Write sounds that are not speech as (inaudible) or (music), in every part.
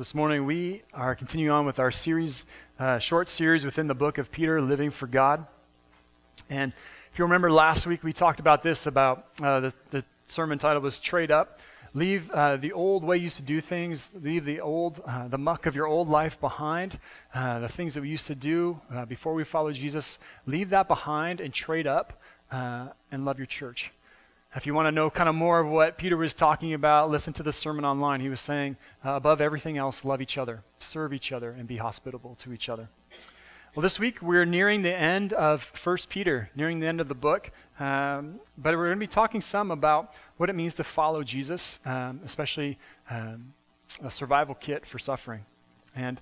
This morning we are continuing on with our series, uh, short series within the book of Peter, Living for God. And if you remember last week, we talked about this about uh, the, the, sermon title was Trade Up. Leave uh, the old way you used to do things, leave the old, uh, the muck of your old life behind, uh, the things that we used to do uh, before we followed Jesus, leave that behind and trade up and love your church. If you want to know kind of more of what Peter was talking about, listen to the sermon online. He was saying, uh, above everything else, love each other, serve each other, and be hospitable to each other. Well, this week we're nearing the end of 1 Peter, nearing the end of the book. Um, but we're going to be talking some about what it means to follow Jesus, um, especially um, a survival kit for suffering. And,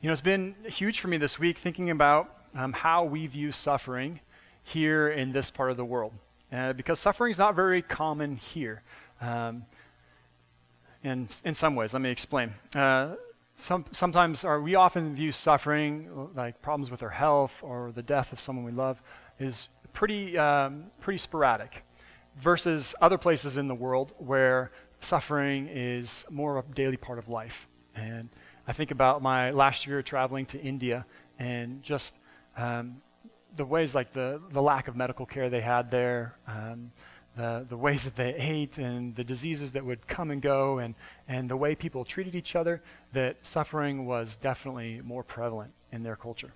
you know, it's been huge for me this week thinking about um, how we view suffering here in this part of the world uh, because suffering is not very common here. Um, in, in some ways, let me explain. Uh, some, sometimes, or we often view suffering, like problems with our health or the death of someone we love, is pretty, um, pretty sporadic, versus other places in the world where suffering is more of a daily part of life. And I think about my last year traveling to India and just um, the ways like the, the lack of medical care they had there, um, the, the ways that they ate and the diseases that would come and go and, and the way people treated each other, that suffering was definitely more prevalent in their culture.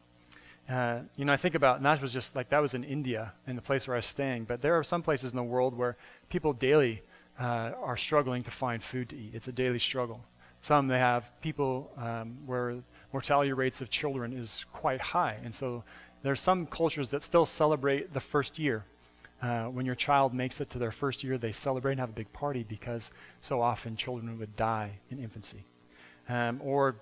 Uh, you know, I think about, and that was just like, that was in India, in the place where I was staying, but there are some places in the world where people daily uh, are struggling to find food to eat. It's a daily struggle. Some they have people um, where mortality rates of children is quite high, and so there are some cultures that still celebrate the first year. Uh, when your child makes it to their first year, they celebrate and have a big party because so often children would die in infancy. Um, or,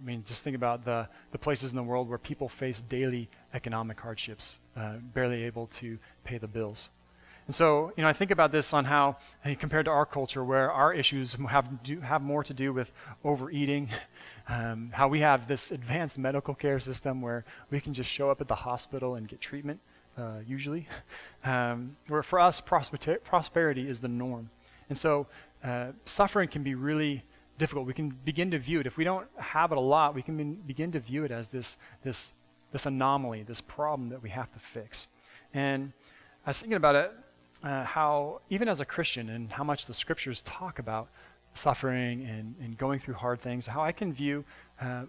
I mean, just think about the, the places in the world where people face daily economic hardships, uh, barely able to pay the bills. And so, you know, I think about this on how, compared to our culture, where our issues have do, have more to do with overeating, (laughs) um, how we have this advanced medical care system where we can just show up at the hospital and get treatment, uh, usually. (laughs) Um, where for us, prosperity is the norm. And so, uh, suffering can be really difficult. We can begin to view it. If we don't have it a lot, we can begin to view it as this this this anomaly, this problem that we have to fix. And I was thinking about it uh, how, even as a Christian, and how much the scriptures talk about suffering and, and going through hard things, how I can view uh,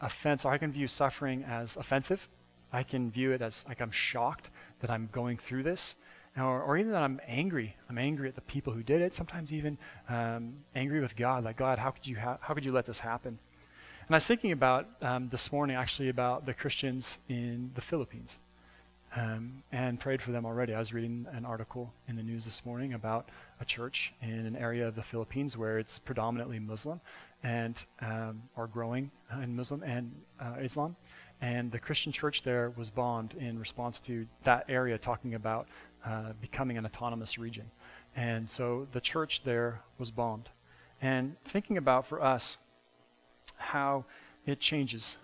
offense, or I can view suffering as offensive. I can view it as like I'm shocked that I'm going through this, or, or even that I'm angry. I'm angry at the people who did it. Sometimes even um, angry with God, like God, how could you ha- how could you let this happen? And I was thinking about um, this morning actually about the Christians in the Philippines um, and prayed for them already. I was reading an article in the news this morning about a church in an area of the Philippines where it's predominantly Muslim and um, or growing in Muslim and uh, Islam. And the Christian church there was bombed in response to that area talking about uh, becoming an autonomous region. And so the church there was bombed. And thinking about for us how it changes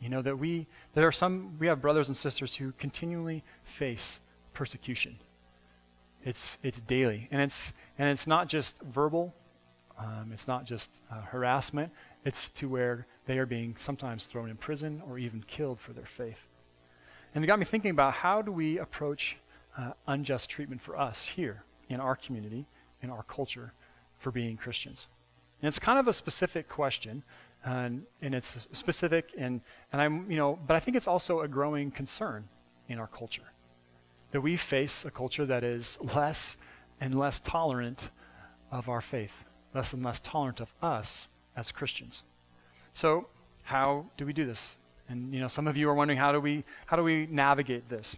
you know that we there are some we have brothers and sisters who continually face persecution. It's it's daily, and it's and it's not just verbal. Um, it's not just uh, harassment. It's to where they are being sometimes thrown in prison or even killed for their faith. And it got me thinking about how do we approach uh, unjust treatment for us here in our community, in our culture, for being Christians. And it's kind of a specific question, and, and it's specific and, and I'm you know but I think it's also a growing concern in our culture that we face a culture that is less and less tolerant of our faith, less and less tolerant of us as Christians. So how do we do this? And you know some of you are wondering how do we how do we navigate this?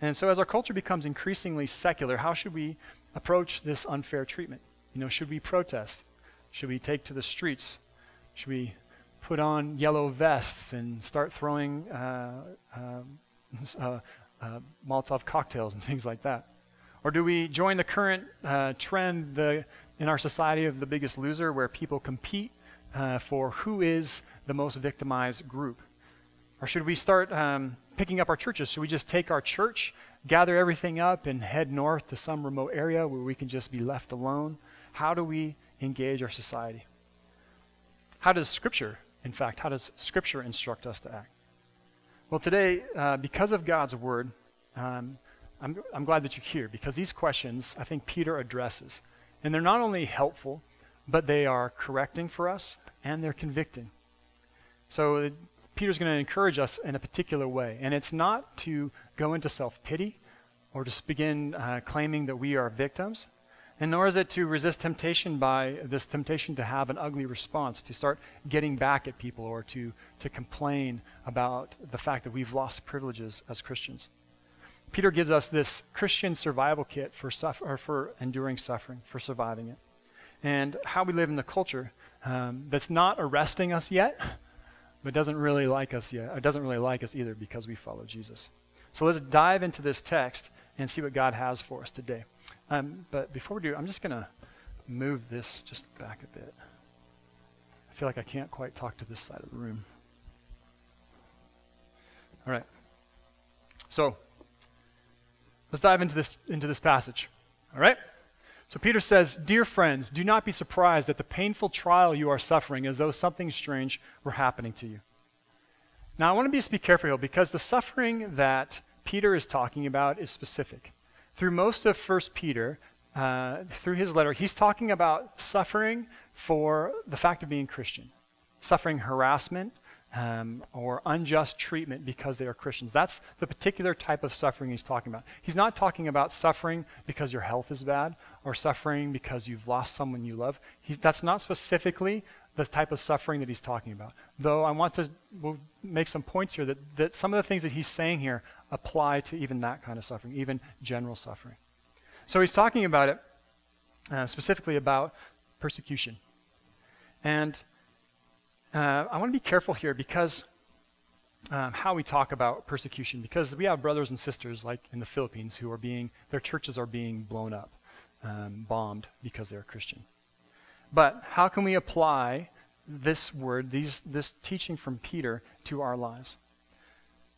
And so as our culture becomes increasingly secular, how should we approach this unfair treatment? You know, should we protest? Should we take to the streets? Should we put on yellow vests and start throwing uh, um, uh, uh, Molotov cocktails and (laughs) things like that? Or do we join the current uh, trend the, in our society of the biggest loser where people compete uh, for who is the most victimized group? Or should we start um, picking up our churches? Should we just take our church, gather everything up, and head north to some remote area where we can just be left alone? How do we engage our society? How does Scripture, in fact, how does Scripture instruct us to act? Well, today, uh, because of God's Word, um, I'm, I'm glad that you're here because these questions I think Peter addresses. And they're not only helpful, but they are correcting for us and they're convicting. So Peter's going to encourage us in a particular way. And it's not to go into self pity or to begin uh, claiming that we are victims. And nor is it to resist temptation by this temptation to have an ugly response, to start getting back at people or to, to complain about the fact that we've lost privileges as Christians. Peter gives us this Christian survival kit for, suffer, for enduring suffering, for surviving it, and how we live in the culture um, that's not arresting us yet, but doesn't really like us yet. Doesn't really like us either because we follow Jesus. So let's dive into this text and see what God has for us today. Um, but before we do, I'm just going to move this just back a bit. I feel like I can't quite talk to this side of the room. All right. So let's dive into this into this passage. All right. So Peter says, "Dear friends, do not be surprised at the painful trial you are suffering, as though something strange were happening to you." Now I want to be, be careful here because the suffering that Peter is talking about is specific. Through most of 1 Peter, uh, through his letter, he's talking about suffering for the fact of being Christian, suffering harassment um, or unjust treatment because they are Christians. That's the particular type of suffering he's talking about. He's not talking about suffering because your health is bad or suffering because you've lost someone you love. He, that's not specifically the type of suffering that he's talking about. Though I want to make some points here that, that some of the things that he's saying here apply to even that kind of suffering, even general suffering. So he's talking about it uh, specifically about persecution. And uh, I want to be careful here because um, how we talk about persecution, because we have brothers and sisters like in the Philippines who are being, their churches are being blown up, um, bombed because they're Christian. But how can we apply this word, these, this teaching from Peter, to our lives?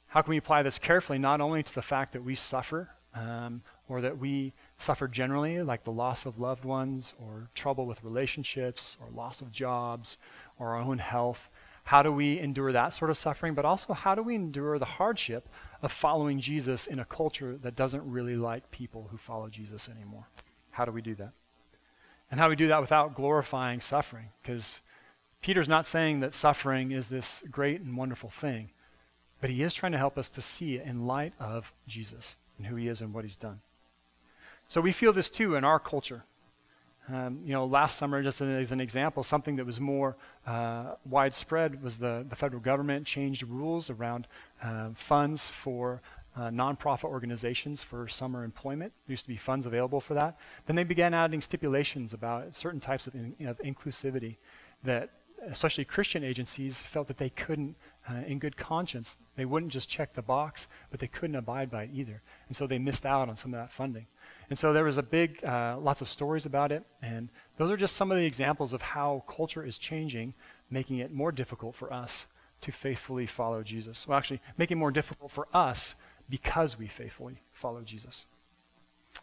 How can we apply this carefully, not only to the fact that we suffer um, or that we suffer generally, like the loss of loved ones or trouble with relationships or loss of jobs or our own health? How do we endure that sort of suffering? But also, how do we endure the hardship of following Jesus in a culture that doesn't really like people who follow Jesus anymore? How do we do that? And how we do that without glorifying suffering? Because Peter's not saying that suffering is this great and wonderful thing, but he is trying to help us to see it in light of Jesus and who he is and what he's done. So we feel this too in our culture. Um, you know, last summer, just as an example, something that was more uh, widespread was the, the federal government changed rules around uh, funds for uh, nonprofit organizations for summer employment. There used to be funds available for that. Then they began adding stipulations about certain types of, in, of inclusivity that especially Christian agencies felt that they couldn't, uh, in good conscience, they wouldn't just check the box, but they couldn't abide by it either. And so they missed out on some of that funding. And so there was a big, uh, lots of stories about it. And those are just some of the examples of how culture is changing, making it more difficult for us to faithfully follow Jesus. Well, actually, making it more difficult for us because we faithfully follow Jesus.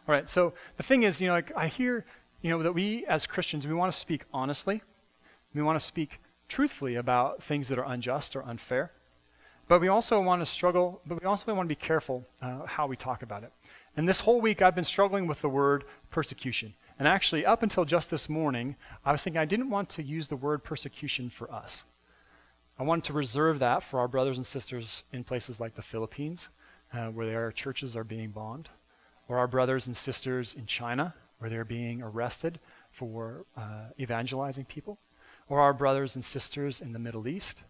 All right, so the thing is, you know, like I hear, you know, that we as Christians, we want to speak honestly. We want to speak truthfully about things that are unjust or unfair. But we also want to struggle, but we also want to be careful uh, how we talk about it. And this whole week, I've been struggling with the word persecution. And actually, up until just this morning, I was thinking I didn't want to use the word persecution for us. I wanted to reserve that for our brothers and sisters in places like the Philippines, uh, where their churches are being bombed, or our brothers and sisters in China, where they're being arrested for uh, evangelizing people, or our brothers and sisters in the Middle East,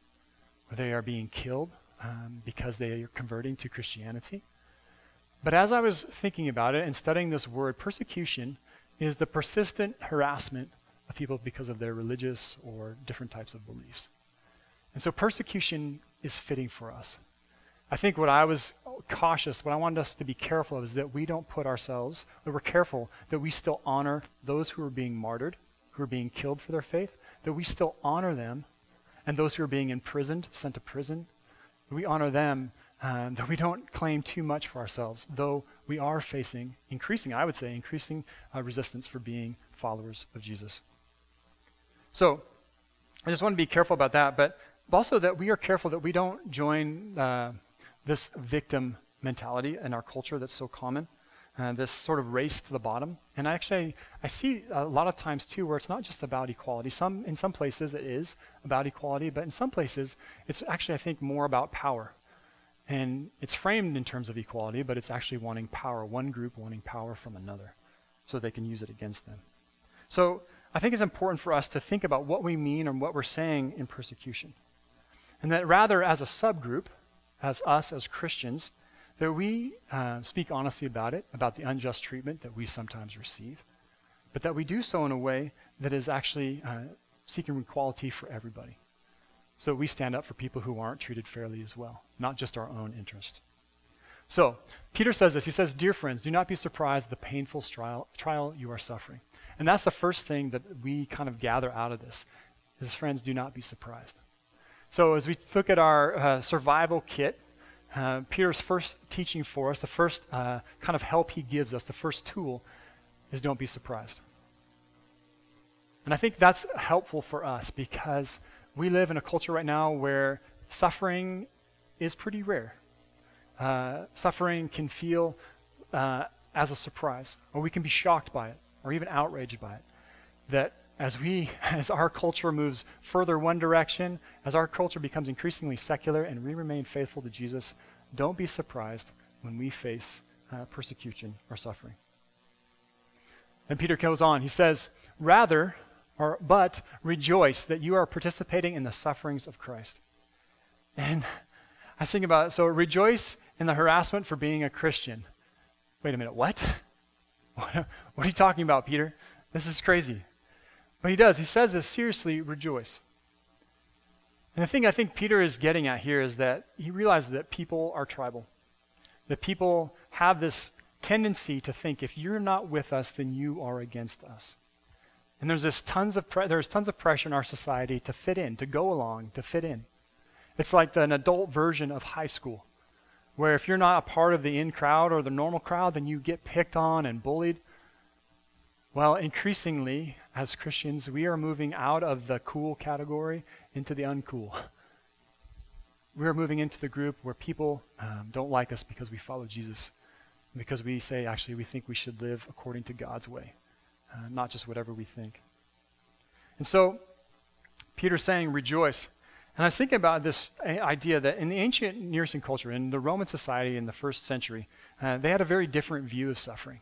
where they are being killed um, because they are converting to Christianity. But as I was thinking about it and studying this word, persecution is the persistent harassment of people because of their religious or different types of beliefs. And so persecution is fitting for us. I think what I was cautious, what I want us to be careful of is that we don't put ourselves, that we're careful that we still honor those who are being martyred, who are being killed for their faith, that we still honor them, and those who are being imprisoned, sent to prison, we honor them, uh, that we don't claim too much for ourselves, though we are facing increasing, I would say, increasing uh, resistance for being followers of Jesus. So, I just want to be careful about that, but also that we are careful that we don't join uh, this victim mentality in our culture that's so common. Uh, this sort of race to the bottom. And I actually I see a lot of times too where it's not just about equality. Some in some places it is about equality, but in some places it's actually I think more about power. And it's framed in terms of equality, but it's actually wanting power, one group wanting power from another so they can use it against them. So I think it's important for us to think about what we mean and what we're saying in persecution. And that rather as a subgroup, as us as Christians, that we uh, speak honestly about it, about the unjust treatment that we sometimes receive, but that we do so in a way that is actually uh, seeking equality for everybody. So we stand up for people who aren't treated fairly as well, not just our own interest. So, Peter says this. He says, Dear friends, do not be surprised at the painful trial, trial you are suffering. And that's the first thing that we kind of gather out of this. Is friends, do not be surprised. So as we look at our uh, survival kit, uh, Peter's first teaching for us, the first uh, kind of help he gives us, the first tool, is don't be surprised. And I think that's helpful for us because we live in a culture right now where suffering is pretty rare. Uh, suffering can feel uh, as a surprise, or we can be shocked by it, or even outraged by it. That as we, (laughs) as our culture moves further one direction, as our culture becomes increasingly secular, and we remain faithful to Jesus, don't be surprised when we face uh, persecution or suffering. And Peter goes on. He says, "Rather, or but rejoice that you are participating in the sufferings of Christ." And I think about it. So rejoice in the harassment for being a Christian. Wait a minute, what? (laughs) What are you talking about, Peter? This is crazy. But he does. He says this seriously, rejoice. And the thing I think Peter is getting at here is that he realizes that people are tribal. That people have this tendency to think if you're not with us, then you are against us. And there's this tons of pre- there's tons of pressure in our society to fit in, to go along, to fit in. It's like an adult version of high school, where if you're not a part of the in crowd or the normal crowd, then you get picked on and bullied. Well, increasingly, as Christians, we are moving out of the cool category into the uncool. We are moving into the group where people um, don't like us because we follow Jesus, because we say, actually, we think we should live according to God's way, uh, not just whatever we think. And so, Peter's saying, rejoice. And I was thinking about this idea that in the ancient Near Eastern culture, in the Roman society in the first century, uh, they had a very different view of suffering.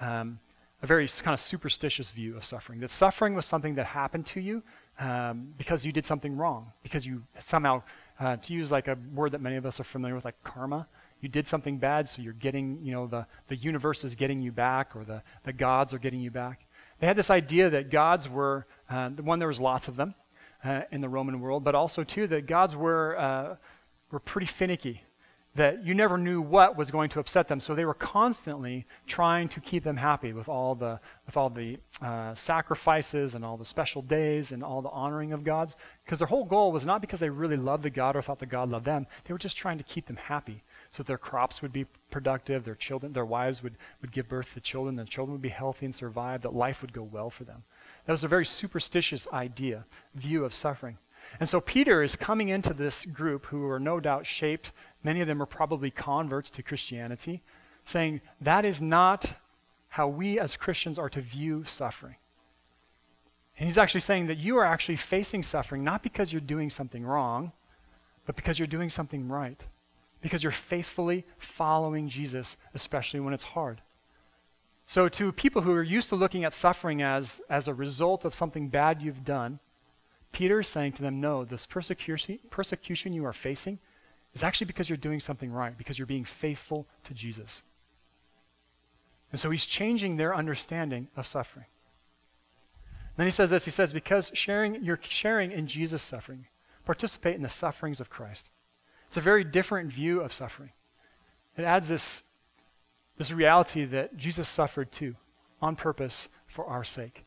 Um, a very kind of superstitious view of suffering. That suffering was something that happened to you um, because you did something wrong, because you somehow, uh, to use like a word that many of us are familiar with, like karma, you did something bad, so you're getting, you know, the, the universe is getting you back, or the, the gods are getting you back. They had this idea that gods were, uh, one, there was lots of them, uh, in the Roman world, but also too that gods were uh, were pretty finicky. That you never knew what was going to upset them, so they were constantly trying to keep them happy with all the with all the uh, sacrifices and all the special days and all the honoring of gods. Because their whole goal was not because they really loved the god or thought the god loved them; they were just trying to keep them happy, so their crops would be productive, their children, their wives would would give birth to children, their children would be healthy and survive, that life would go well for them. That was a very superstitious idea, view of suffering. And so Peter is coming into this group who are no doubt shaped, many of them are probably converts to Christianity, saying that is not how we as Christians are to view suffering. And he's actually saying that you are actually facing suffering not because you're doing something wrong, but because you're doing something right. Because you're faithfully following Jesus, especially when it's hard. So, to people who are used to looking at suffering as, as a result of something bad you've done, Peter is saying to them, no, this persecution, persecution you are facing is actually because you're doing something right, because you're being faithful to Jesus. And so he's changing their understanding of suffering. Then he says this he says, because sharing, you're sharing in Jesus' suffering, participate in the sufferings of Christ. It's a very different view of suffering. It adds this this reality that Jesus suffered too, on purpose for our sake.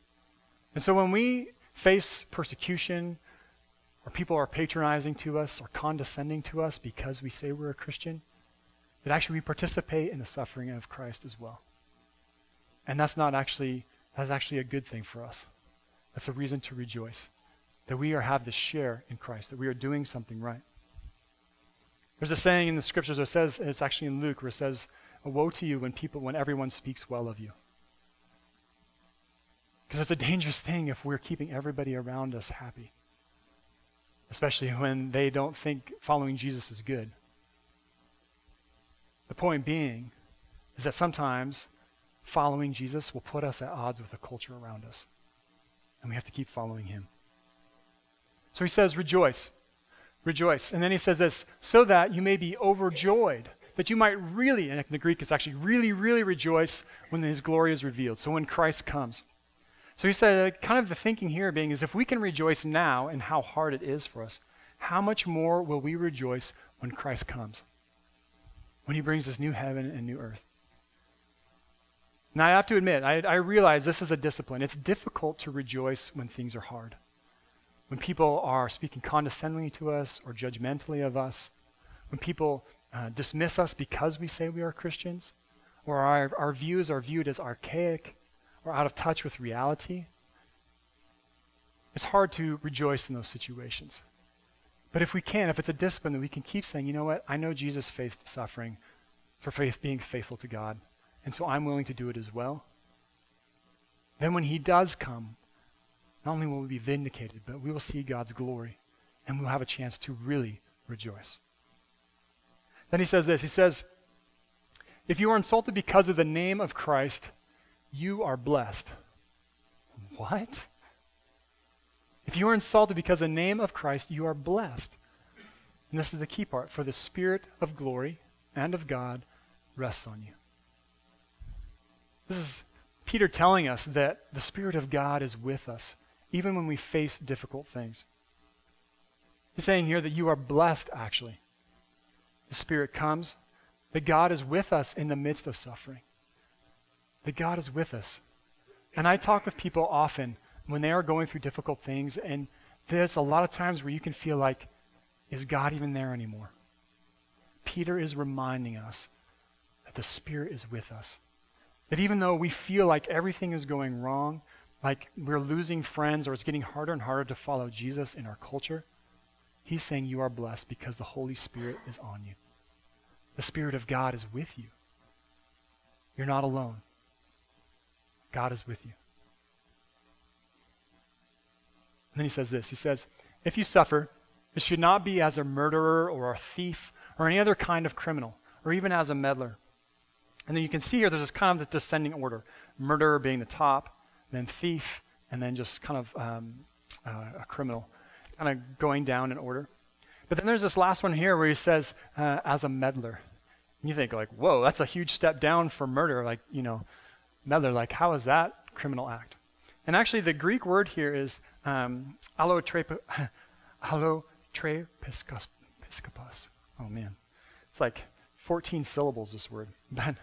And so when we face persecution, or people are patronizing to us or condescending to us because we say we're a Christian, that actually we participate in the suffering of Christ as well. And that's not actually that's actually a good thing for us. That's a reason to rejoice. that we are have this share in Christ, that we are doing something right. There's a saying in the scriptures that says, it's actually in Luke, where it says, Woe to you when people, when everyone speaks well of you. Because it's a dangerous thing if we're keeping everybody around us happy, especially when they don't think following Jesus is good. The point being is that sometimes following Jesus will put us at odds with the culture around us, and we have to keep following him. So he says, Rejoice rejoice. And then he says this, so that you may be overjoyed, that you might really, in the Greek it's actually really, really rejoice when his glory is revealed. So when Christ comes. So he said, kind of the thinking here being is if we can rejoice now in how hard it is for us, how much more will we rejoice when Christ comes? When he brings this new heaven and new earth. Now I have to admit, I, I realize this is a discipline. It's difficult to rejoice when things are hard when people are speaking condescendingly to us or judgmentally of us, when people uh, dismiss us because we say we are Christians, or our, our views are viewed as archaic or out of touch with reality, it's hard to rejoice in those situations. But if we can, if it's a discipline that we can keep saying, you know what, I know Jesus faced suffering for faith being faithful to God, and so I'm willing to do it as well. Then when he does come, not only will we be vindicated, but we will see God's glory and we'll have a chance to really rejoice. Then he says this He says, If you are insulted because of the name of Christ, you are blessed. What? If you are insulted because of the name of Christ, you are blessed. And this is the key part for the Spirit of glory and of God rests on you. This is Peter telling us that the Spirit of God is with us even when we face difficult things. He's saying here that you are blessed, actually. The Spirit comes, that God is with us in the midst of suffering. That God is with us. And I talk with people often when they are going through difficult things, and there's a lot of times where you can feel like, is God even there anymore? Peter is reminding us that the Spirit is with us. That even though we feel like everything is going wrong, like we're losing friends or it's getting harder and harder to follow Jesus in our culture, he's saying you are blessed because the Holy Spirit is on you. The Spirit of God is with you. You're not alone. God is with you. And then he says this He says, If you suffer, it should not be as a murderer or a thief or any other kind of criminal or even as a meddler. And then you can see here there's this kind of descending order murderer being the top, then thief, and then just kind of um, uh, a criminal, kind of going down in order. But then there's this last one here where he says, uh, as a meddler. And you think, like, whoa, that's a huge step down for murder. Like, you know, meddler, like, how is that criminal act? And actually, the Greek word here is um, allotrepis. (laughs) Oh, man. It's like 14 syllables, this word. (laughs) But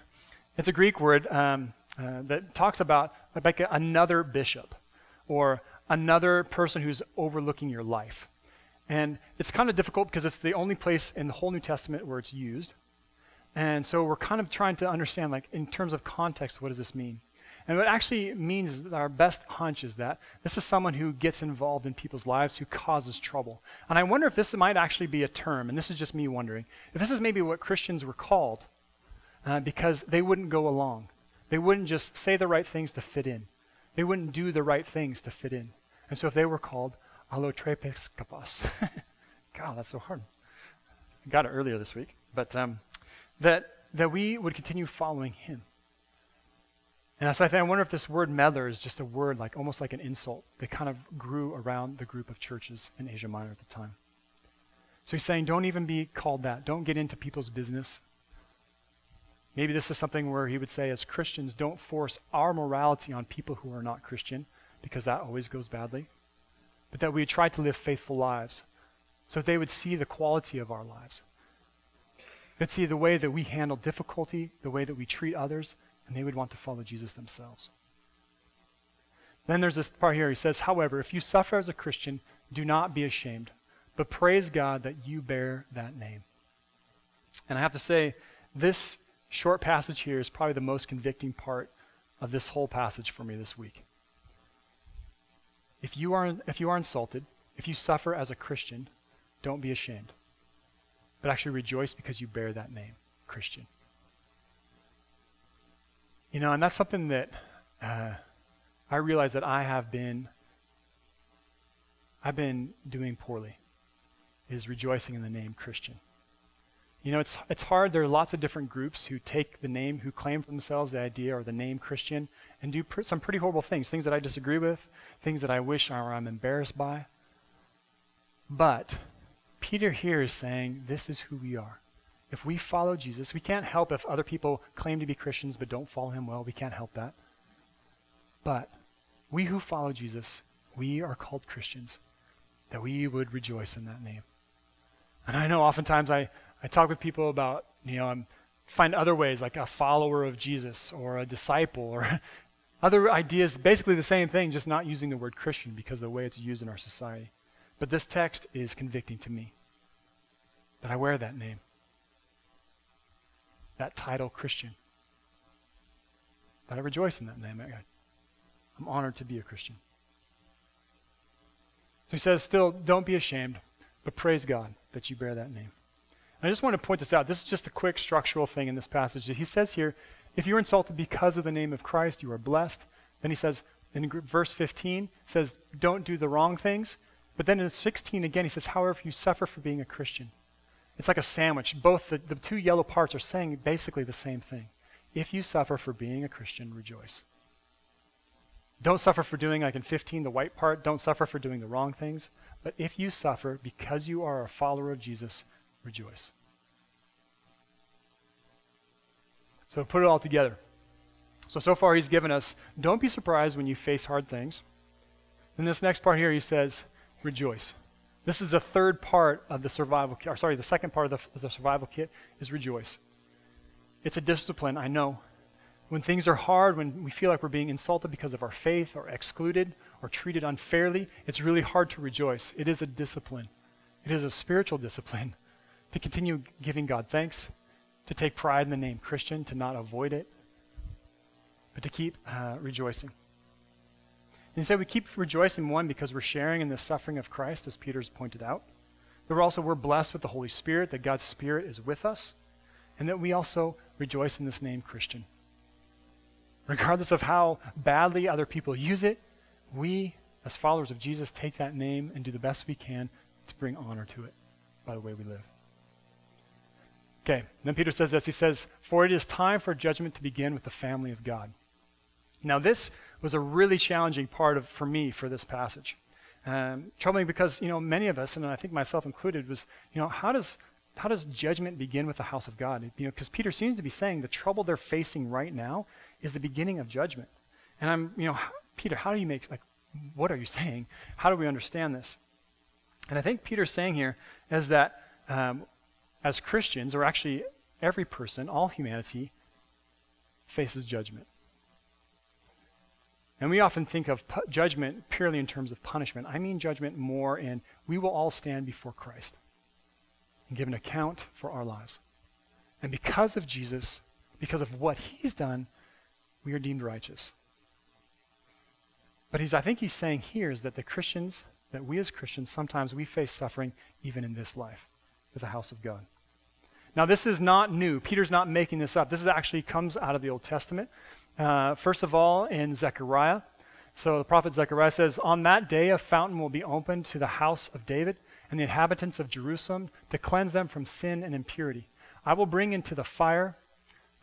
it's a Greek word. Um, uh, that talks about like another bishop or another person who's overlooking your life. And it's kind of difficult because it's the only place in the whole New Testament where it's used. And so we're kind of trying to understand, like, in terms of context, what does this mean? And what actually means, our best hunch is that this is someone who gets involved in people's lives, who causes trouble. And I wonder if this might actually be a term, and this is just me wondering, if this is maybe what Christians were called uh, because they wouldn't go along. They wouldn't just say the right things to fit in. They wouldn't do the right things to fit in. And so if they were called allotrepeskapos, (laughs) God, that's so hard. I got it earlier this week, but um, that that we would continue following Him. And so I, think, I wonder if this word meddler is just a word like almost like an insult that kind of grew around the group of churches in Asia Minor at the time. So he's saying, don't even be called that. Don't get into people's business. Maybe this is something where he would say, as Christians, don't force our morality on people who are not Christian, because that always goes badly, but that we try to live faithful lives so that they would see the quality of our lives. They'd see the way that we handle difficulty, the way that we treat others, and they would want to follow Jesus themselves. Then there's this part here. He says, However, if you suffer as a Christian, do not be ashamed, but praise God that you bear that name. And I have to say, this short passage here is probably the most convicting part of this whole passage for me this week. If you are, if you are insulted, if you suffer as a Christian, don't be ashamed, but actually rejoice because you bear that name, Christian. You know, and that's something that uh, I realize that I have been, I've been doing poorly, is rejoicing in the name Christian. You know, it's it's hard. There are lots of different groups who take the name, who claim for themselves the idea or the name Christian, and do pr- some pretty horrible things, things that I disagree with, things that I wish or I'm embarrassed by. But Peter here is saying this is who we are. If we follow Jesus, we can't help if other people claim to be Christians but don't follow him well. We can't help that. But we who follow Jesus, we are called Christians, that we would rejoice in that name. And I know oftentimes I, I talk with people about, you know, I'm, find other ways like a follower of Jesus or a disciple or (laughs) other ideas, basically the same thing, just not using the word Christian because of the way it's used in our society. But this text is convicting to me that I wear that name, that title Christian, that I rejoice in that name. I'm honored to be a Christian. So he says, still, don't be ashamed, but praise God that you bear that name. I just want to point this out. This is just a quick structural thing in this passage. He says here, if you're insulted because of the name of Christ, you are blessed. Then he says, in verse 15, says, don't do the wrong things. But then in 16 again, he says, however, you suffer for being a Christian. It's like a sandwich. Both the, the two yellow parts are saying basically the same thing. If you suffer for being a Christian, rejoice. Don't suffer for doing, like in 15, the white part, don't suffer for doing the wrong things. But if you suffer because you are a follower of Jesus, rejoice. So put it all together. So, so far he's given us, don't be surprised when you face hard things. In this next part here, he says, rejoice. This is the third part of the survival kit, or sorry, the second part of the, the survival kit is rejoice. It's a discipline, I know. When things are hard, when we feel like we're being insulted because of our faith or excluded or treated unfairly, it's really hard to rejoice. It is a discipline. It is a spiritual discipline to continue giving God thanks, to take pride in the name Christian, to not avoid it, but to keep uh, rejoicing. And so we keep rejoicing, one, because we're sharing in the suffering of Christ, as Peter's pointed out. But we're also we're blessed with the Holy Spirit, that God's Spirit is with us, and that we also rejoice in this name Christian. Regardless of how badly other people use it, we, as followers of Jesus, take that name and do the best we can to bring honor to it by the way we live. Okay, then Peter says this. He says, For it is time for judgment to begin with the family of God. Now, this was a really challenging part of for me for this passage. Um, troubling because you know many of us, and I think myself included, was you know how does how does judgment begin with the house of God? You know, because Peter seems to be saying the trouble they're facing right now is the beginning of judgment. And I'm, you know, Peter, how do you make like, what are you saying? How do we understand this? And I think Peter's saying here is that um, as Christians, or actually every person, all humanity, faces judgment. And we often think of pu- judgment purely in terms of punishment. I mean judgment more in we will all stand before Christ and give an account for our lives. And because of Jesus, because of what he's done, we are deemed righteous. But he's, I think he's saying here is that the Christians, that we as Christians, sometimes we face suffering even in this life with the house of God. Now, this is not new. Peter's not making this up. This is actually comes out of the Old Testament. Uh, first of all, in Zechariah. So the prophet Zechariah says, On that day a fountain will be opened to the house of David and the inhabitants of Jerusalem to cleanse them from sin and impurity. I will bring into the fire,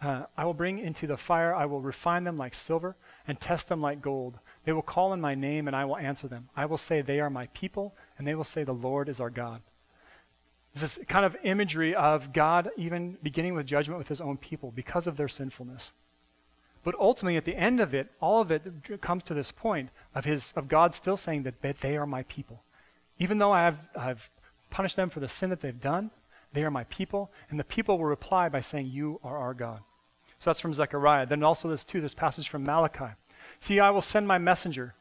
uh, I will bring into the fire, I will refine them like silver and test them like gold. They will call in my name and I will answer them. I will say they are my people and they will say the Lord is our God. This is kind of imagery of God even beginning with judgment with his own people because of their sinfulness. But ultimately, at the end of it, all of it comes to this point of his of God still saying that, they are my people. Even though I have I've punished them for the sin that they've done, they are my people, and the people will reply by saying, You are our God. So that's from Zechariah. Then also this too, this passage from Malachi. See, I will send my messenger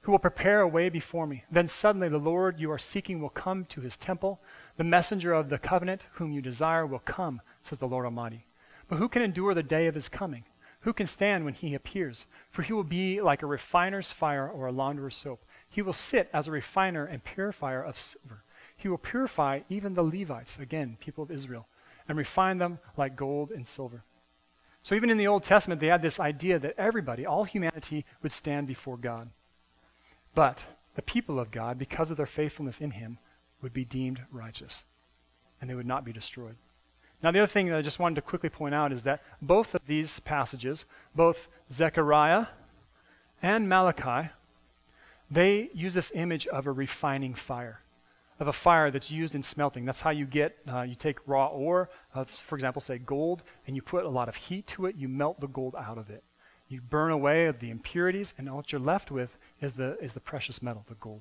who will prepare a way before me. Then suddenly the Lord you are seeking will come to his temple. The messenger of the covenant whom you desire will come, says the Lord Almighty. But who can endure the day of his coming? Who can stand when he appears? For he will be like a refiner's fire or a launderer's soap. He will sit as a refiner and purifier of silver. He will purify even the Levites, again, people of Israel, and refine them like gold and silver. So even in the Old Testament, they had this idea that everybody, all humanity, would stand before God. But the people of God, because of their faithfulness in Him, would be deemed righteous, and they would not be destroyed. Now, the other thing that I just wanted to quickly point out is that both of these passages, both Zechariah and Malachi, they use this image of a refining fire, of a fire that's used in smelting. That's how you get, uh, you take raw ore, of, for example, say gold, and you put a lot of heat to it, you melt the gold out of it. You burn away the impurities, and what you're left with is the, is the precious metal, the gold.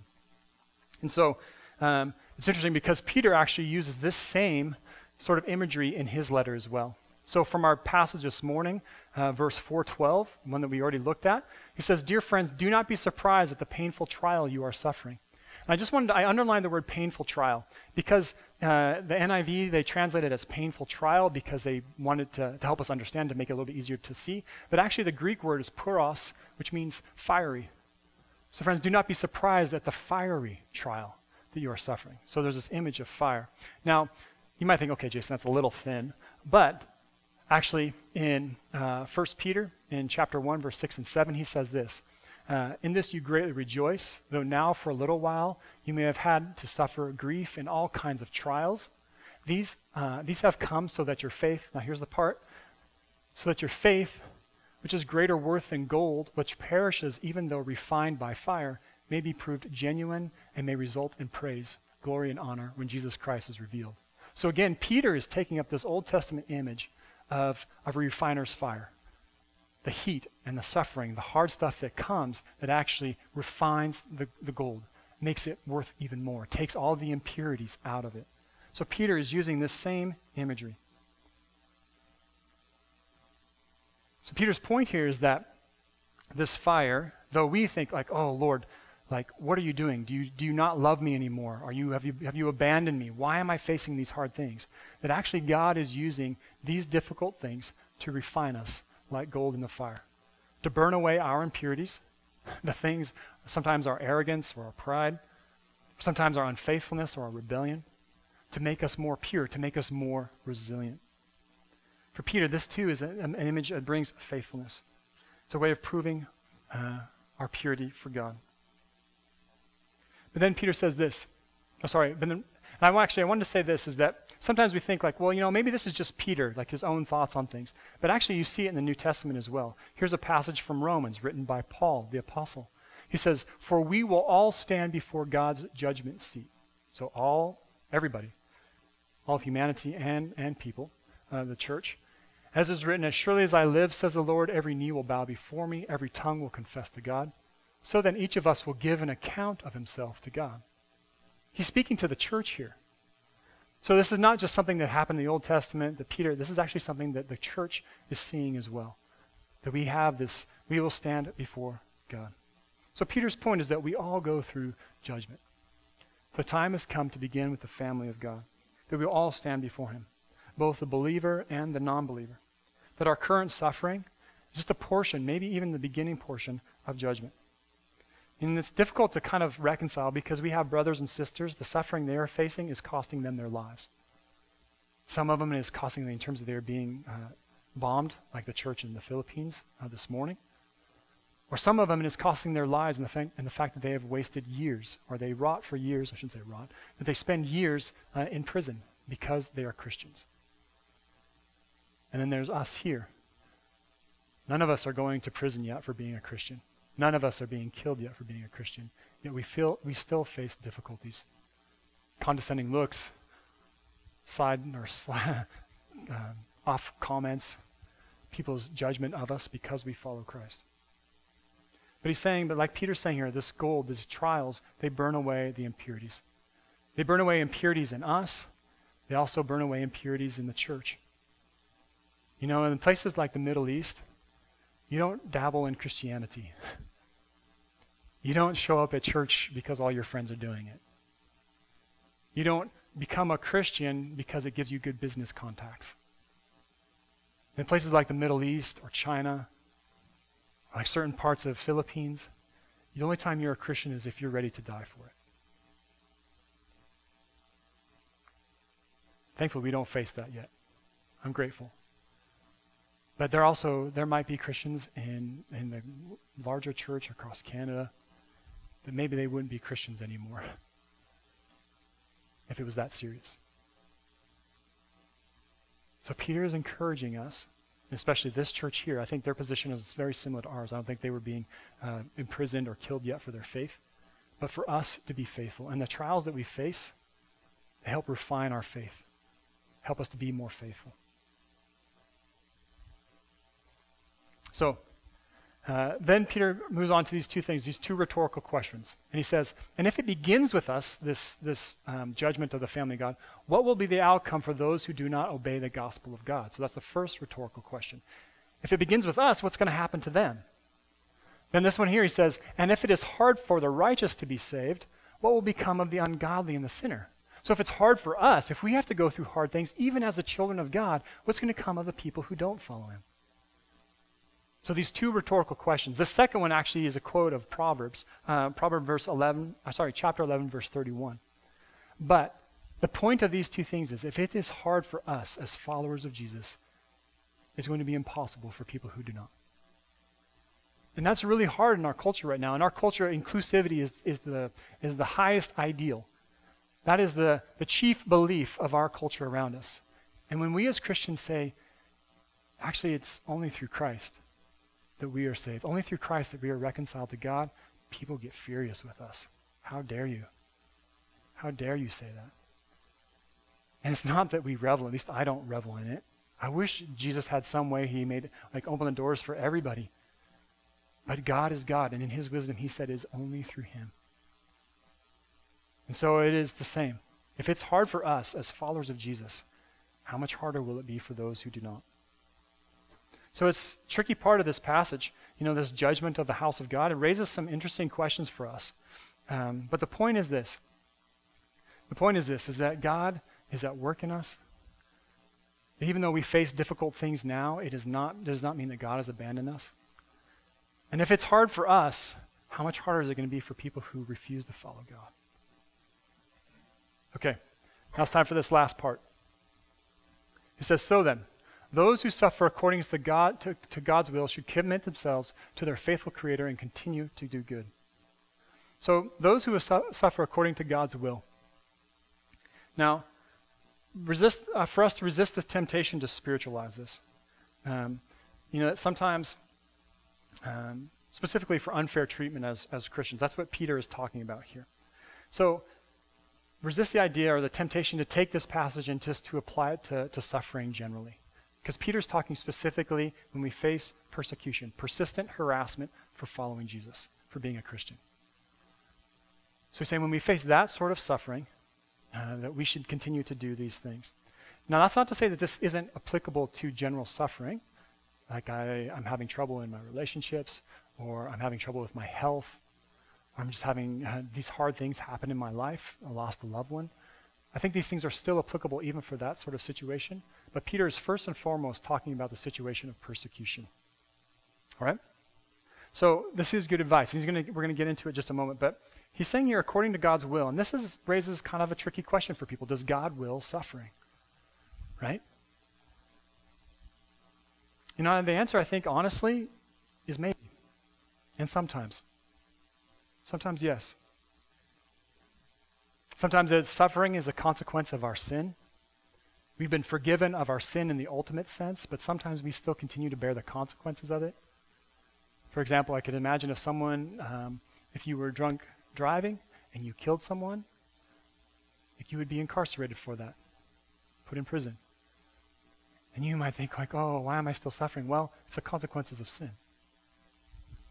And so um, it's interesting because Peter actually uses this same sort of imagery in his letter as well. So from our passage this morning, uh, verse 412, one that we already looked at, he says, Dear friends, do not be surprised at the painful trial you are suffering. And I just wanted to, I underlined the word painful trial because uh, the NIV, they translate it as painful trial because they wanted to, to help us understand, to make it a little bit easier to see. But actually the Greek word is puros, which means fiery. So friends, do not be surprised at the fiery trial that you are suffering. So there's this image of fire. Now, you might think, okay, Jason, that's a little thin. But actually, in uh, 1 Peter, in chapter 1, verse 6 and 7, he says this uh, In this you greatly rejoice, though now for a little while you may have had to suffer grief in all kinds of trials. These, uh, these have come so that your faith, now here's the part, so that your faith, which is greater worth than gold, which perishes even though refined by fire, may be proved genuine and may result in praise, glory, and honor when Jesus Christ is revealed. So again, Peter is taking up this Old Testament image of, of a refiner's fire. The heat and the suffering, the hard stuff that comes that actually refines the, the gold, makes it worth even more, takes all the impurities out of it. So Peter is using this same imagery. So Peter's point here is that this fire, though we think like, oh Lord, like, what are you doing? Do you, do you not love me anymore? Are you, have, you, have you abandoned me? Why am I facing these hard things? That actually God is using these difficult things to refine us like gold in the fire, to burn away our impurities, (laughs) the things, sometimes our arrogance or our pride, sometimes our unfaithfulness or our rebellion, to make us more pure, to make us more resilient. For Peter, this too is an, image that brings faithfulness. It's a way of proving uh, our purity for God. But then Peter says this. Oh, sorry. But then, I actually I wanted to say this is that sometimes we think like, well, you know, maybe this is just Peter, like his own thoughts on things. But actually, you see it in the New Testament as well. Here's a passage from Romans written by Paul, the apostle. He says, "For we will all stand before God's judgment seat." So all, everybody, all of humanity and and people, uh, the church. As is written, as surely as I live, says the Lord, every knee will bow before me, every tongue will confess to God. So then each of us will give an account of himself to God. He's speaking to the church here. So this is not just something that happened in the Old Testament that Peter, this is actually something that the church is seeing as well. That we have this, we will stand before God. So Peter's point is that we all go through judgment. The time has come to begin with the family of God. That we all stand before him, both the believer and the non-believer. That our current suffering is just a portion, maybe even the beginning portion of judgment. And it's difficult to kind of reconcile because we have brothers and sisters. The suffering they are facing is costing them their lives. Some of them is costing them in terms of their being uh, bombed, like the church in the Philippines uh, this morning. Or some of them is costing their lives in the, fa- in the, fact that they have wasted years, or they rot for years, I shouldn't say rot, that they spend years uh, in prison because they are Christians. And then there's us here. None of us are going to prison yet for being a Christian. None of us are being killed yet for being a Christian, yet we feel we still face difficulties. Condescending looks, side or (laughs) uh, off comments, people's judgment of us because we follow Christ. But he's saying, but like Peter's saying here, this gold, these trials, they burn away the impurities. They burn away impurities in us. They also burn away impurities in the church. You know, in places like the Middle East, you don't dabble in Christianity. (laughs) You don't show up at church because all your friends are doing it. You don't become a Christian because it gives you good business contacts. In places like the Middle East or China, like certain parts of the Philippines, The only time you're a Christian is if you're ready to die for it. Thankfully, we don't face that yet. I'm grateful. But there also there might be Christians in in the larger church across Canada that maybe they wouldn't be Christians anymore if it was that serious. So Peter is encouraging us, especially this church here. I think their position is very similar to ours. I don't think they were being uh, imprisoned or killed yet for their faith, but for us to be faithful. And the trials that we face, they help refine our faith, help us to be more faithful. So, uh, then Peter moves on to these two things, these two rhetorical questions. And he says, And if it begins with us, this, this um, judgment of the family of God, what will be the outcome for those who do not obey the gospel of God? So that's the first rhetorical question. If it begins with us, what's going to happen to them? Then this one here, he says, And if it is hard for the righteous to be saved, what will become of the ungodly and the sinner? So if it's hard for us, if we have to go through hard things, even as the children of God, what's going to come of the people who don't follow him? So these two rhetorical questions. The second one actually is a quote of Proverbs, uh, Proverbs verse 11, uh, sorry, chapter 11, verse 31. But the point of these two things is if it is hard for us as followers of Jesus, it's going to be impossible for people who do not. And that's really hard in our culture right now. In our culture, inclusivity is, is, the, is the highest ideal. That is the, the chief belief of our culture around us. And when we as Christians say, actually, it's only through Christ, that we are saved. Only through Christ that we are reconciled to God. People get furious with us. How dare you? How dare you say that? And it's not that we revel, at least I don't revel in it. I wish Jesus had some way he made like open the doors for everybody. But God is God, and in his wisdom he said is only through him. And so it is the same. If it's hard for us as followers of Jesus, how much harder will it be for those who do not? So it's a tricky part of this passage, you know, this judgment of the house of God. It raises some interesting questions for us. Um, but the point is this. The point is this, is that God is at work in us. Even though we face difficult things now, it is not, does not mean that God has abandoned us. And if it's hard for us, how much harder is it going to be for people who refuse to follow God? Okay, now it's time for this last part. He says, So then, those who suffer according to, God, to, to God's will should commit themselves to their faithful Creator and continue to do good. So, those who su- suffer according to God's will. Now, resist, uh, for us to resist this temptation to spiritualize this. Um, you know, sometimes, um, specifically for unfair treatment as, as Christians, that's what Peter is talking about here. So, resist the idea or the temptation to take this passage and just to apply it to, to suffering generally. Because Peter's talking specifically when we face persecution, persistent harassment for following Jesus, for being a Christian. So he's saying when we face that sort of suffering, uh, that we should continue to do these things. Now, that's not to say that this isn't applicable to general suffering, like I, I'm having trouble in my relationships, or I'm having trouble with my health, I'm just having uh, these hard things happen in my life, I lost a loved one. I think these things are still applicable even for that sort of situation. But Peter is first and foremost talking about the situation of persecution. All right? So this is good advice. He's gonna, we're going to get into it just a moment. But he's saying here, according to God's will, and this is, raises kind of a tricky question for people. Does God will suffering? Right? You know, the answer, I think, honestly, is maybe. And sometimes. Sometimes, yes. Sometimes suffering is a consequence of our sin. We've been forgiven of our sin in the ultimate sense, but sometimes we still continue to bear the consequences of it. For example, I could imagine if someone, um, if you were drunk driving and you killed someone, you would be incarcerated for that, put in prison. And you might think like, oh, why am I still suffering? Well, it's the consequences of sin.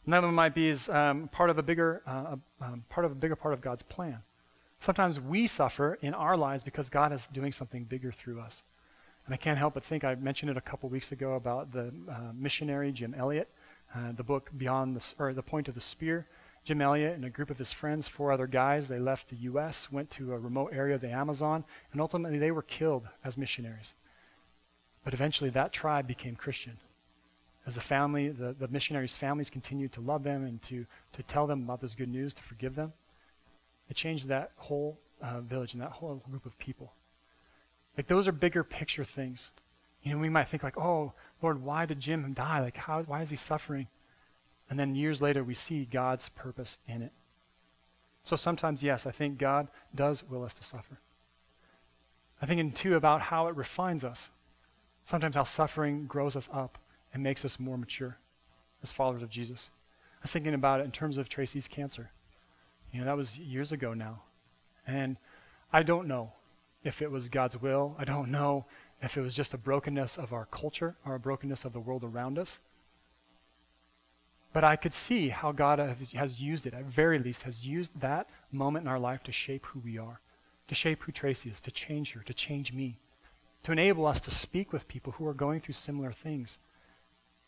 Another one might be is um, part of a bigger, uh, um, part of a bigger part of God's plan. Sometimes we suffer in our lives because God is doing something bigger through us. And I can't help but think I mentioned it a couple weeks ago about the uh, missionary Jim Elliot, uh, the book Beyond the or the Point of the Spear. Jim Elliot and a group of his friends, four other guys, they left the U.S., went to a remote area of the Amazon, and ultimately they were killed as missionaries. But eventually that tribe became Christian. as the family, the, the missionaries' families continued to love them and to, to tell them about this good news, to forgive them, it changed that whole uh, village and that whole group of people. Like those are bigger picture things. You know, we might think like, oh, Lord, why did Jim die? Like, how, why is he suffering? And then years later, we see God's purpose in it. So sometimes, yes, I think God does will us to suffer. I think, in two, about how it refines us. Sometimes how suffering grows us up and makes us more mature as followers of Jesus. I was thinking about it in terms of Tracy's cancer. You know, that was years ago now. And I don't know if it was God's will. I don't (laughs) know if it was just a brokenness of our culture or a brokenness of the world around us. But I could see how God has used it, at very least, has used that moment in our life to shape who we are, to shape who Tracy is, to change her, to change me, to enable us to speak with people who are going through similar things.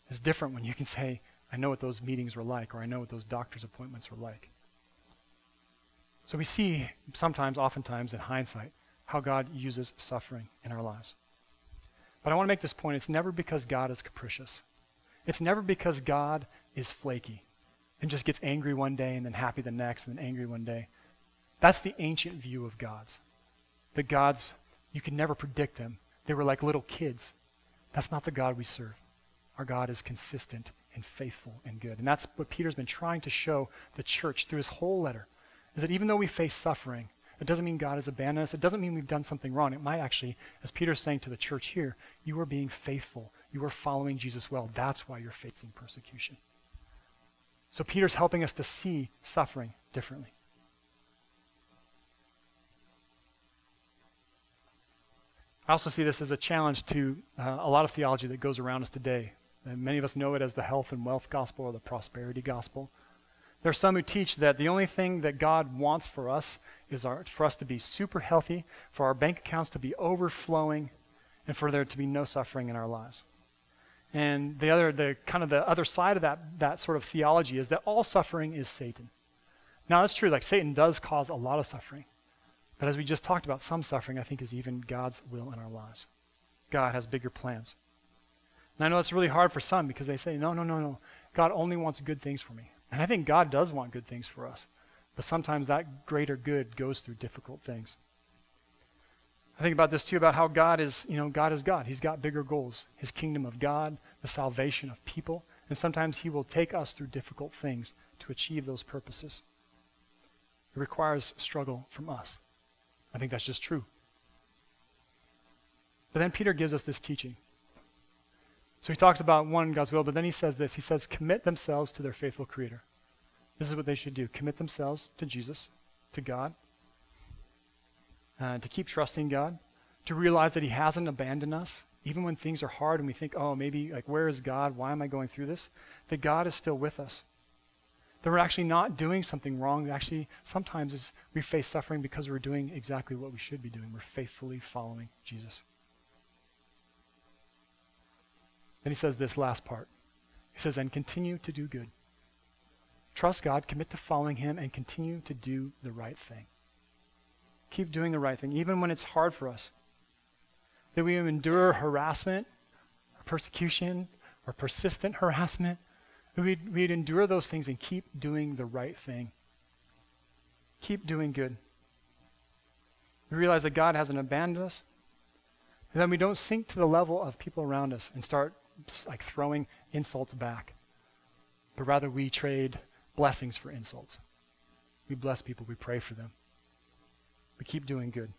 It's different when you can say, I know what those meetings were like, or I know what those doctor's appointments were like. So we see sometimes, oftentimes, in hindsight, how God uses suffering in our lives. But I want to make this point it's never because God is capricious. It's never because God is flaky and just gets angry one day and then happy the next and then angry one day. That's the ancient view of gods. The gods, you can never predict them. They were like little kids. That's not the God we serve. Our God is consistent and faithful and good. And that's what Peter's been trying to show the church through his whole letter is that even though we face suffering, it doesn't mean God has abandoned us. It doesn't mean we've done something wrong. It might actually, as Peter's saying to the church here, you are being faithful. You are following Jesus well. That's why you're facing persecution. So Peter's helping us to see suffering differently. I also see this as a challenge to uh, a lot of theology that goes around us today. And many of us know it as the health and wealth gospel or the prosperity gospel. There are some who teach that the only thing that God wants for us is our, for us to be super healthy, for our bank accounts to be overflowing, and for there to be no suffering in our lives. And the other, the kind of the other side of that, that sort of theology is that all suffering is Satan. Now it's true, like Satan does cause a lot of suffering. But as we just talked about, some suffering I think is even God's will in our lives. God has bigger plans. And I know it's really hard for some because they say, no, no, no, no. God only wants good things for me. And I think God does want good things for us. But sometimes that greater good goes through difficult things. I think about this too about how God is, you know, God is God. He's got bigger goals. His kingdom of God, the salvation of people, and sometimes he will take us through difficult things to achieve those purposes. It requires struggle from us. I think that's just true. But then Peter gives us this teaching. So he talks about one, God's will, but then he says this. He says, commit themselves to their faithful Creator. This is what they should do commit themselves to Jesus, to God, uh, to keep trusting God, to realize that He hasn't abandoned us, even when things are hard and we think, oh, maybe, like, where is God? Why am I going through this? That God is still with us. That we're actually not doing something wrong. Actually, sometimes we face suffering because we're doing exactly what we should be doing. We're faithfully following Jesus. Then he says this last part. He says, and continue to do good. Trust God, commit to following Him, and continue to do the right thing. Keep doing the right thing, even when it's hard for us. That we endure harassment, or persecution, or persistent harassment. We'd, we'd endure those things and keep doing the right thing. Keep doing good. We realize that God hasn't abandoned us. And then we don't sink to the level of people around us and start like throwing insults back. But rather we trade blessings for insults. We bless people, we pray for them. We keep doing good.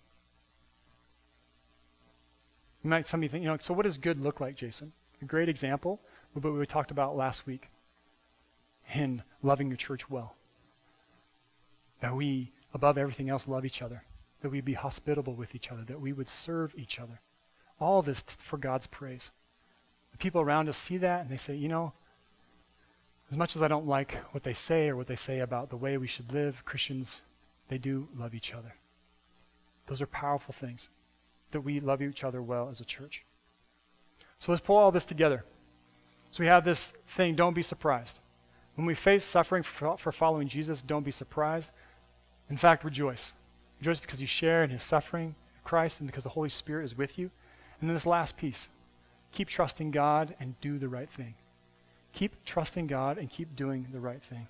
You might some of you think, you know, so what does good look like, Jason? A great example what we talked about last week in loving your church well. That we, above everything else, love each other. That we be hospitable with each other. That we would serve each other. All this for God's praise. The people around us see that and they say, you know, as much as I don't like what they say or what they say about the way we should live, Christians, they do love each other. Those are powerful things, that we love each other well as a church. So let's pull all this together. So we have this thing, don't be surprised. When we face suffering for, following Jesus, don't be surprised. In fact, rejoice. Rejoice because you share in his suffering, Christ, and because the Holy Spirit is with you. And then this last piece keep trusting God and do the right thing. Keep trusting God and keep doing the right thing.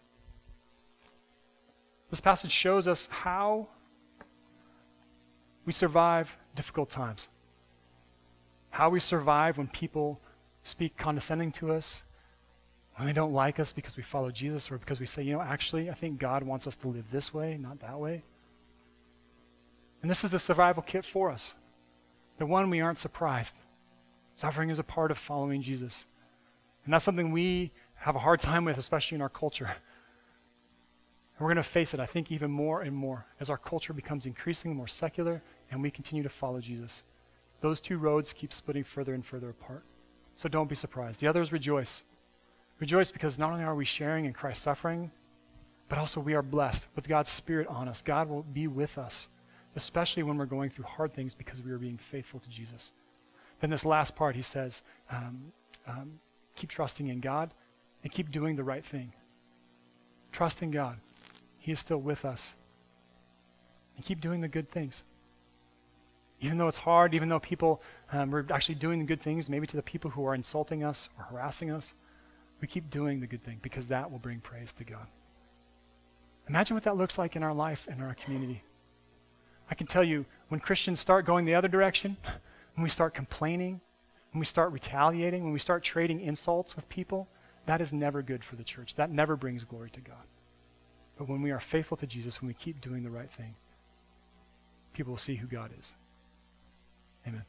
This passage shows us how we survive difficult times, how we survive when people speak condescending to us, when they don't like us because we follow Jesus or because we say, you know, actually, I think God wants us to live this way, not that way. And this is the survival kit for us. The one we aren't surprised. Suffering is a part of following Jesus. And that's something we have a hard time with, especially in our culture. And we're going to face it, I think, even more and more as our culture becomes increasingly more secular and we continue to follow Jesus. Those two roads keep splitting further and further apart. So don't be surprised. The others rejoice. Rejoice because not only are we sharing in Christ's suffering, but also we are blessed with God's Spirit on us. God will be with us, especially when we're going through hard things because we are being faithful to Jesus. Then this last part, he says, um, um, keep trusting in God and keep doing the right thing. Trust in God. He is still with us. And keep doing the good things. Even though it's hard, even though people um, are actually doing the good things, maybe to the people who are insulting us or harassing us, we keep doing the good thing because that will bring praise to God. Imagine what that looks like in our life and our community. I can tell you, when Christians start going the other direction, when we start complaining, when we start retaliating, when we start trading insults with people, that is never good for the church. That never brings glory to God. But when we are faithful to Jesus, when we keep doing the right thing, people will see who God is. Amen.